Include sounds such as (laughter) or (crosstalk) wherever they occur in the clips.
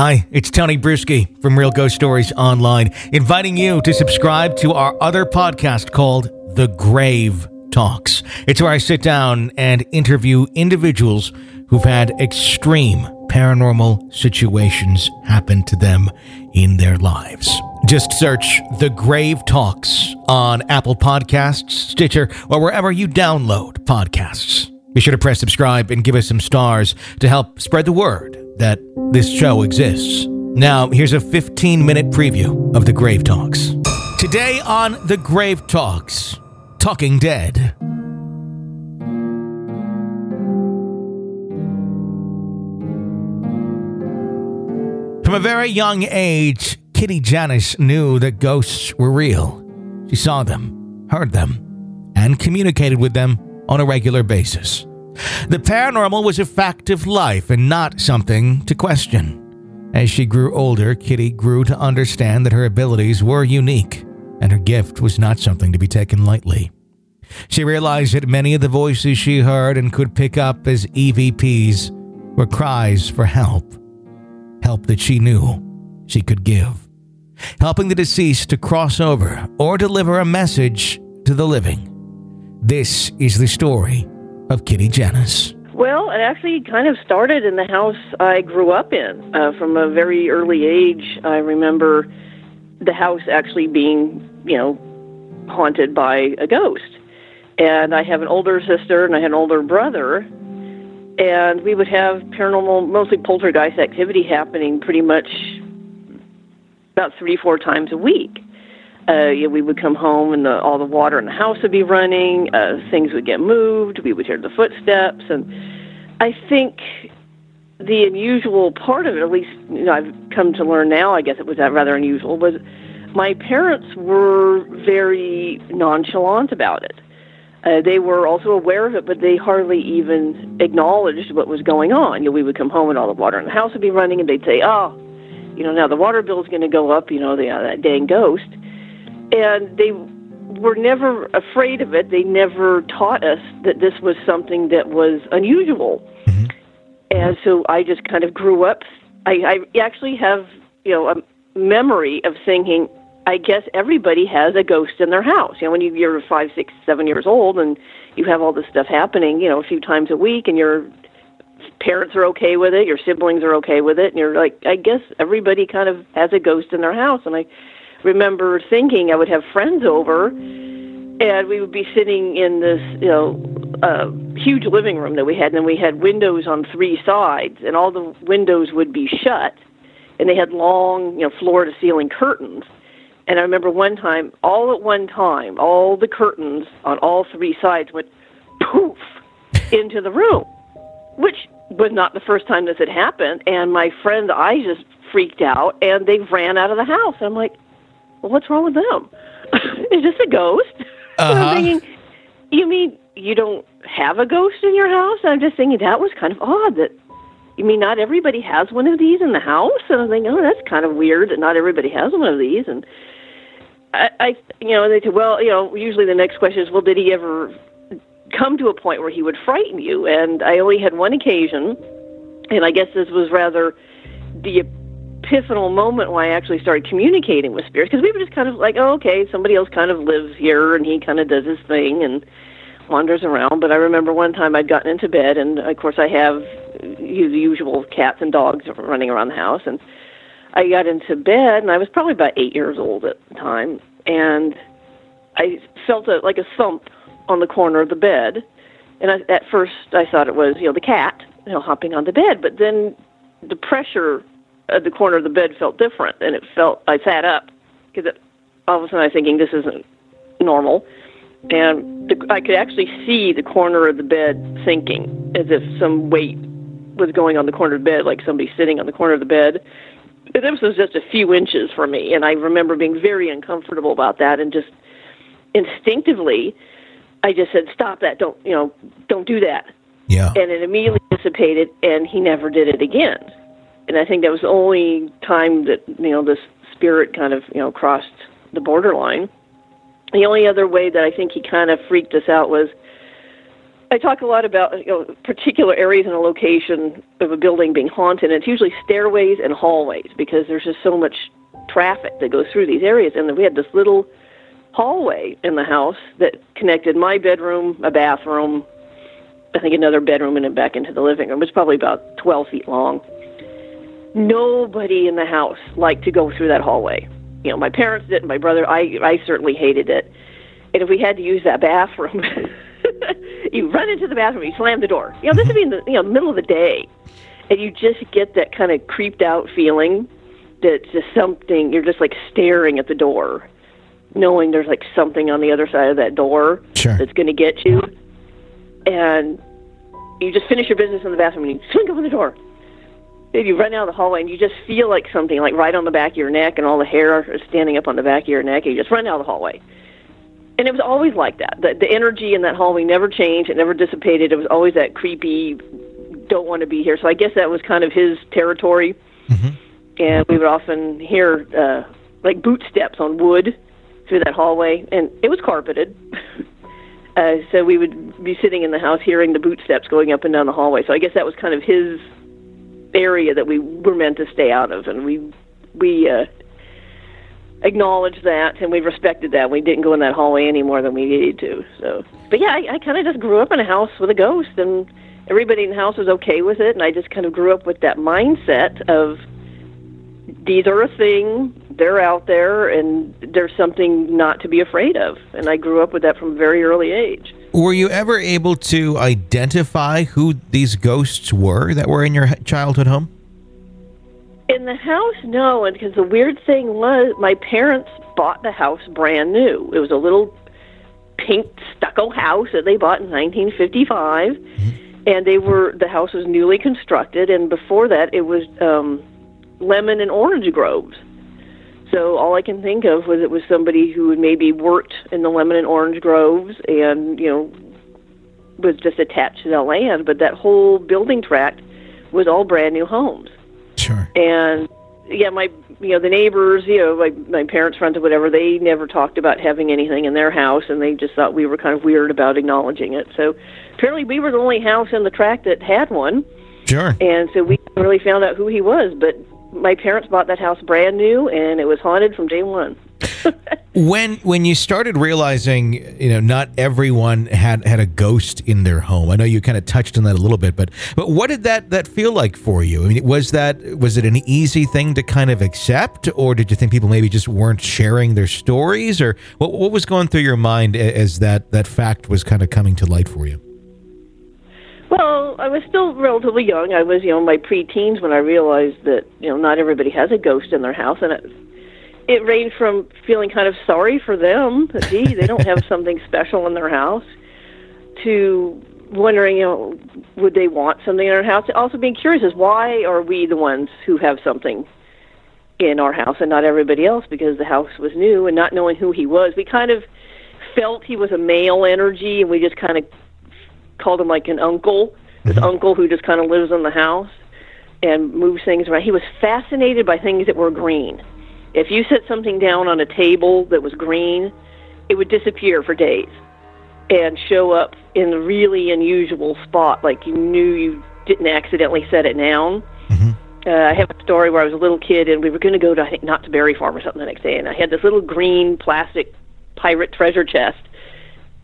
Hi, it's Tony Brueski from Real Ghost Stories Online, inviting you to subscribe to our other podcast called The Grave Talks. It's where I sit down and interview individuals who've had extreme paranormal situations happen to them in their lives. Just search The Grave Talks on Apple Podcasts, Stitcher, or wherever you download podcasts. Be sure to press subscribe and give us some stars to help spread the word that this show exists. Now, here's a 15 minute preview of The Grave Talks. Today on The Grave Talks, Talking Dead. From a very young age, Kitty Janusz knew that ghosts were real. She saw them, heard them, and communicated with them on a regular basis. The paranormal was a fact of life and not something to question. As she grew older, Kitty grew to understand that her abilities were unique, and her gift was not something to be taken lightly. She realized that many of the voices she heard and could pick up as EVPs were cries for help. Help that she knew she could give. Helping the deceased to cross over or deliver a message to the living. This is the story of Kitty Janusz. Well, it actually kind of started in the house I grew up in. Uh, from a very early age, I remember the house actually being, you know, haunted by a ghost. And I have an older sister and I had an older brother. And we would have paranormal, mostly poltergeist activity happening pretty much about three, four times a week uh, know, we would come home and the, all the water in the house would be running. Uh, things would get moved. We would hear the footsteps, and I think the unusual part of it, at least you know, I've come to learn now, I guess it was rather unusual, was my parents were very nonchalant about it. Uh, they were also aware of it, but they hardly even acknowledged what was going on. You know, we would come home and all the water in the house would be running, and they'd say, "Oh, you know, now the water bill's going to go up. You know, the uh, that dang ghost." And they were never afraid of it. They never taught us that this was something that was unusual. Mm-hmm. And so I just kind of grew up. I, I actually have, you know, a memory of thinking, I guess everybody has a ghost in their house. You know, when you're five, six, seven years old and you have all this stuff happening, you know, a few times a week, and your parents are okay with it, your siblings are okay with it, and you're like, I guess everybody kind of has a ghost in their house. And I remember thinking I would have friends over, and we would be sitting in this, you know, uh, huge living room that we had, and then we had windows on three sides, and all the windows would be shut, and they had long, you know, floor to ceiling curtains. And I remember one time, all at one time, all the curtains on all three sides went poof into the room, which was not the first time this had happened. And my friend, I just freaked out, and they ran out of the house. And I'm like, well, what's wrong with them? (laughs) Is this a ghost? (laughs) Uh-huh. I'm thinking, you mean you don't have a ghost in your house? I'm just thinking that was kind of odd that you mean not everybody has one of these in the house? And I'm thinking, oh, that's kind of weird that not everybody has one of these. And I, I you know, they said, well, you know, usually the next question is, well, did he ever come to a point where he would frighten you? And I only had one occasion, and I guess this was rather the epiphanal moment when I actually started communicating with spirits because we were just kind of like, oh, okay, somebody else kind of lives here and he kind of does his thing and wanders around. But I remember one time I'd gotten into bed, and of course I have the usual cats and dogs running around the house, and I got into bed, and I was probably about eight years old at the time, and I felt a, like a thump on the corner of the bed, and I, at first I thought it was you know the cat you know hopping on the bed, but then the pressure at the corner of the bed felt different, and it felt I sat up because all of a sudden I was thinking this isn't normal, and the, I could actually see the corner of the bed sinking as if some weight was going on the corner of the bed, like somebody sitting on the corner of the bed. And this was just a few inches from me, and I remember being very uncomfortable about that, and just instinctively, I just said, "Stop that! Don't you know? Don't do that!" Yeah. And it immediately dissipated, and he never did it again and I think that was the only time that you know this spirit kind of you know crossed the borderline. The only other way that I think he kind of freaked us out was I talk a lot about you know, particular areas in a location of a building being haunted. And it's usually stairways and hallways because there's just so much traffic that goes through these areas. And we had this little hallway in the house that connected my bedroom, a bathroom, I think another bedroom, and then back into the living room. It was probably about 12 feet long. Nobody in the house liked to go through that hallway. You know, my parents didn't. My brother, I, I certainly hated it. And if we had to use that bathroom, (laughs) you run into the bathroom, you slam the door. You know, this would be in the you know middle of the day, and you just get that kind of creeped out feeling that just something. You're just like staring at the door, knowing there's like something on the other side of that door Sure. that's going to get you, and you just finish your business in the bathroom and you swing open the door. And you run out of the hallway and you just feel like something like right on the back of your neck and all the hair is standing up on the back of your neck and you just run out of the hallway. And it was always like that. The, the energy in that hallway never changed. It never dissipated. It was always that creepy, don't want to be here. So I guess that was kind of his territory. And we would often hear uh, like boot steps on wood through that hallway, and it was carpeted. (laughs) uh, so we would be sitting in the house hearing the boot steps going up and down the hallway. So I guess that was kind of his area that we were meant to stay out of, and we we uh, acknowledged that and we respected that. We didn't go in that hallway any more than we needed to. So, but yeah, I, I kind of just grew up in a house with a ghost, and everybody in the house was okay with it, and I just kind of grew up with that mindset of these are a thing, they're out there, and there's something not to be afraid of. And I grew up with that from a very early age. Were you ever able to identify who these ghosts were that were in your childhood home? In the house, no, and because the weird thing was, my parents bought the house brand new. It was a little pink stucco house that they bought in 1955, and they were the house was newly constructed, and before that, it was um, lemon and orange groves. So all I can think of was it was somebody who had maybe worked in the lemon and orange groves, and you know, was just attached to that land. But that whole building tract was all brand new homes Sure. and yeah, my you know the neighbors, you know, my my parents' friends or whatever, they never talked about having anything in their house, and they just thought we were kind of weird about acknowledging it. So apparently, we were the only house in the tract that had one, Sure. and so we really found out who he was. But my parents bought that house brand new, and it was haunted from day one. (laughs) When when you started realizing, you know, not everyone had had a ghost in their home. I know you kind of touched on that a little bit, but but what did that that feel like for you? I mean, was that was it an easy thing to kind of accept, or did you think people maybe just weren't sharing their stories, or what what was going through your mind as that that fact was kind of coming to light for you? Well, I was still relatively young. I was, you know, my preteens when I realized that, you know, not everybody has a ghost in their house, and it, it ranged from feeling kind of sorry for them, that gee, they don't have (laughs) something special in their house, to wondering, you know, would they want something in their house? Also being curious is why are we the ones who have something in our house and not everybody else because the house was new and not knowing who he was. We kind of felt he was a male energy, and we just kind of called him like an uncle, this uncle who just kind of lives in the house and moves things around. He was fascinated by things that were green. If you set something down on a table that was green, it would disappear for days and show up in a really unusual spot, like you knew you didn't accidentally set it down. Uh, I have a story where I was a little kid and we were going to go to I think Knott's Berry Farm or something the next day, and I had this little green plastic pirate treasure chest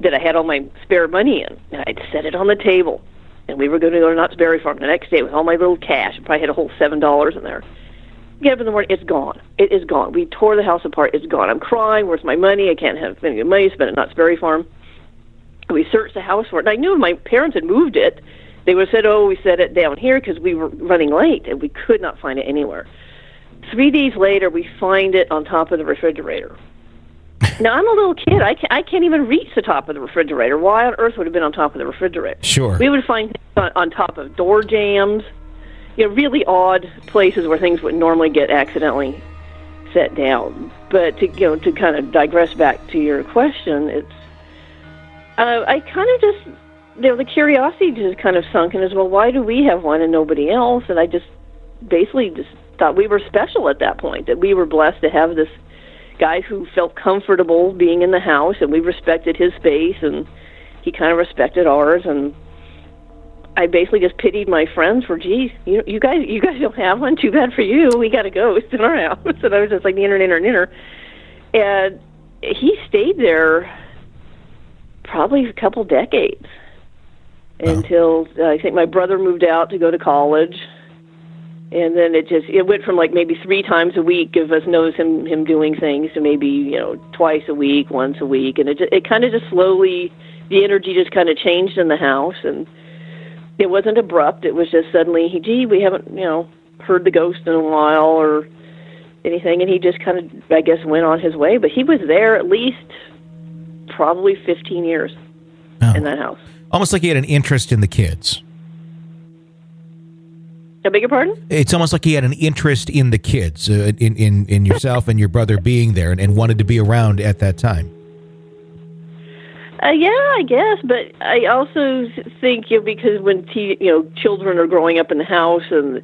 that I had all my spare money in, and I'd set it on the table. And we were going to go to Knott's Berry Farm the next day with all my little cash. I probably had a whole seven dollars in there. Get up in the morning, it's gone. It is gone. We tore the house apart. It's gone. I'm crying. Where's my money? I can't have any money spent at Knott's Berry Farm. We searched the house for it, and I knew my parents had moved it. They would have said, "Oh, we set it down here because we were running late, and we could not find it anywhere." Three days later, we find it on top of the refrigerator. Now I'm a little kid. I can't, I can't even reach the top of the refrigerator. Why on earth would it have been on top of the refrigerator? Sure. We would find things on, on top of door jambs, you know, really odd places where things would normally get accidentally set down. But to you know, to kind of digress back to your question, it's uh, I kind of just you know the curiosity just kind of sunk in as well. Why do we have one and nobody else? And I just basically just thought we were special at that point. That we were blessed to have this guy who felt comfortable being in the house, and we respected his space and he kind of respected ours, and I basically just pitied my friends for, geez, you you guys you guys don't have one. Too bad for you. We got a ghost in our house, (laughs) and I was just like the inner, inner, and he stayed there probably a couple decades until uh, I think my brother moved out to go to college, and then it just it went from like maybe three times a week of us knows him him doing things to maybe you know twice a week, once a week, and it just, it kind of just slowly the energy just kind of changed in the house, and it wasn't abrupt. It was just suddenly, he, gee, we haven't you know heard the ghost in a while or anything, and he just kind of I guess went on his way. But he was there at least probably 15 years Oh. in that house. Almost like he had an interest in the kids. I beg your pardon? It's almost like he had an interest in the kids, uh, in, in in yourself and your brother being there, and, and wanted to be around at that time. Uh, yeah, I guess, but I also think you know because when te- you know children are growing up in the house and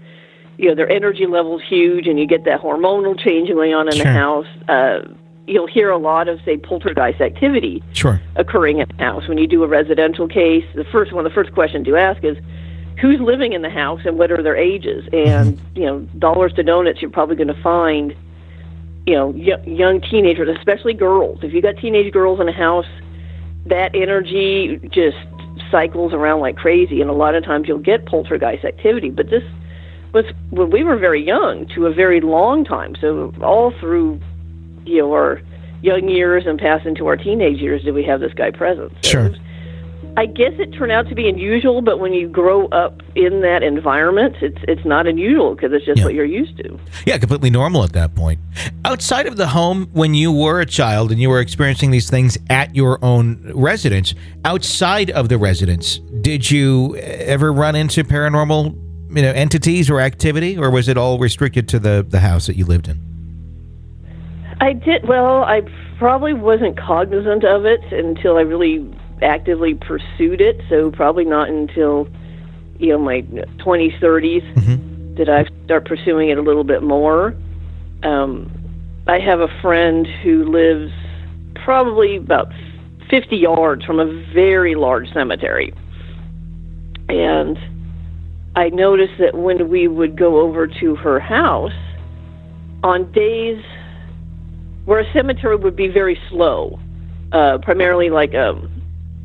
you know their energy level's huge and you get that hormonal change going on in Sure. the house, uh, you'll hear a lot of say poltergeist activity Sure. occurring in the house. When you do a residential case, the first one, the first question you ask is who's living in the house and what are their ages. And mm-hmm. you know, dollars to donuts, you're probably going to find you know y- young teenagers, especially girls. If you got teenage girls in a house, that energy just cycles around like crazy, and a lot of times you'll get poltergeist activity. But this was when we were very young to a very long time. So all through you know our young years and past into our teenage years did we have this guy present. So Sure. I guess it turned out to be unusual, but when you grow up in that environment, it's it's not unusual because it's just Yeah. what you're used to. Yeah, completely normal at that point. Outside of the home, when you were a child and you were experiencing these things at your own residence, outside of the residence, did you ever run into paranormal, you know, entities or activity, or was it all restricted to the the house that you lived in? I did well. I probably wasn't cognizant of it until I really actively pursued it. So probably not until you know my twenties, thirties Mhm. did I start pursuing it a little bit more. Um, I have a friend who lives probably about fifty yards from a very large cemetery, and I noticed that when we would go over to her house on days where a cemetery would be very slow, uh, primarily like um,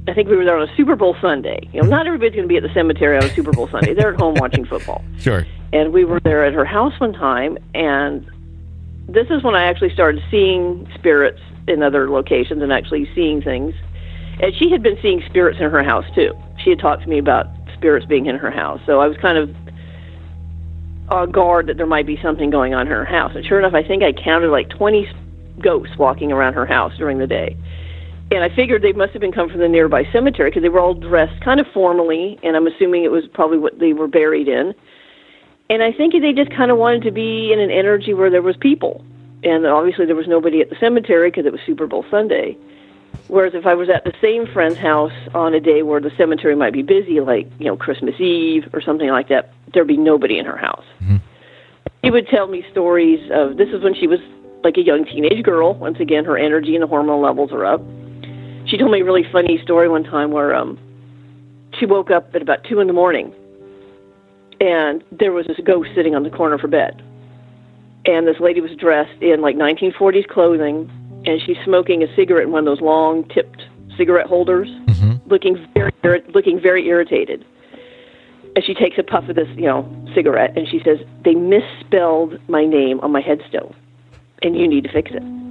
I think we were there on a Super Bowl Sunday. You know, not everybody's going to be at the cemetery on a Super Bowl Sunday. They're at home (laughs) watching football. Sure. And we were there at her house one time, and this is when I actually started seeing spirits in other locations and actually seeing things. And she had been seeing spirits in her house too. She had talked to me about spirits being in her house, so I was kind of on guard that there might be something going on in her house. And sure enough, I think I counted like 20 ghosts walking around her house during the day. And I figured they must have been come from the nearby cemetery because they were all dressed kind of formally, and I'm assuming it was probably what they were buried in. And I think they just kind of wanted to be in an energy where there was people. And obviously there was nobody at the cemetery because it was Super Bowl Sunday. Whereas if I was at the same friend's house on a day where the cemetery might be busy, like, you know, Christmas Eve or something like that, there'd be nobody in her house. Mm-hmm. She would tell me stories of this is when she was like a young teenage girl. Once again, her energy and the hormone levels are up. She told me a really funny story one time where um, she woke up at about two in the morning, and there was this ghost sitting on the corner of her bed, and this lady was dressed in like 1940s clothing, and she's smoking a cigarette in one of those long tipped cigarette holders, looking very looking very irritated. And she takes a puff of this, you know, cigarette, and she says, "They misspelled my name on my headstone, and you need to fix it."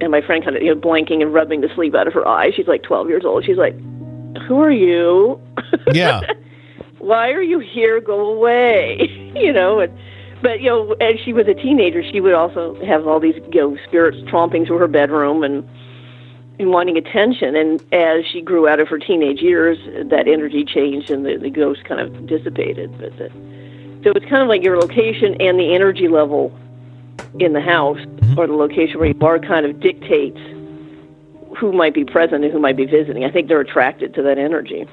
And my friend kind of, you know, blanking and rubbing the sleep out of her eyes. She's like 12 years old. She's like, "Who are you? (laughs) Yeah. Why are you here? Go away!" (laughs) you know, and but you know, as she was a teenager, she would also have all these, you know, spirits tromping through her bedroom and and wanting attention. And as she grew out of her teenage years, that energy changed and the, the ghost kind of dissipated. But the, so it's kind of like your location and the energy level in the house Mm-hmm. or the location where you are kind of dictates who might be present and who might be visiting. I think they're attracted to that energy.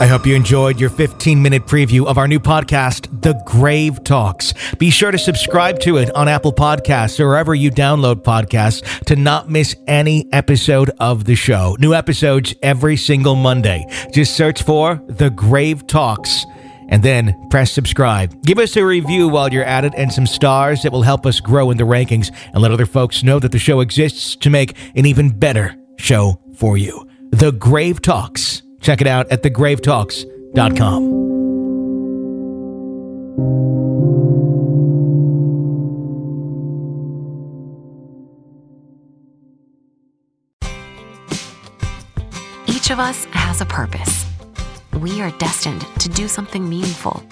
I hope you enjoyed your 15 minute preview of our new podcast, The Grave Talks. Be sure to subscribe to it on Apple Podcasts or wherever you download podcasts to not miss any episode of the show. New episodes every single Monday. Just search for The Grave Talks and then press subscribe. Give us a review while you're at it and some stars that will help us grow in the rankings and let other folks know that the show exists to make an even better show for you. The Grave Talks. Check it out at thegravetalks.com. Each of us has a purpose. We are destined to do something meaningful,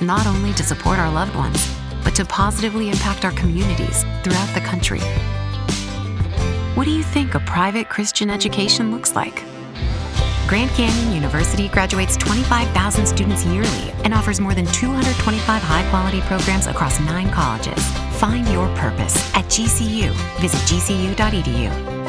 not only to support our loved ones, but to positively impact our communities throughout the country. What do you think a private Christian education looks like? Grand Canyon University graduates 25,000 students yearly and offers more than 225 high quality programs across nine colleges. Find your purpose at GCU. Visit gcu.edu.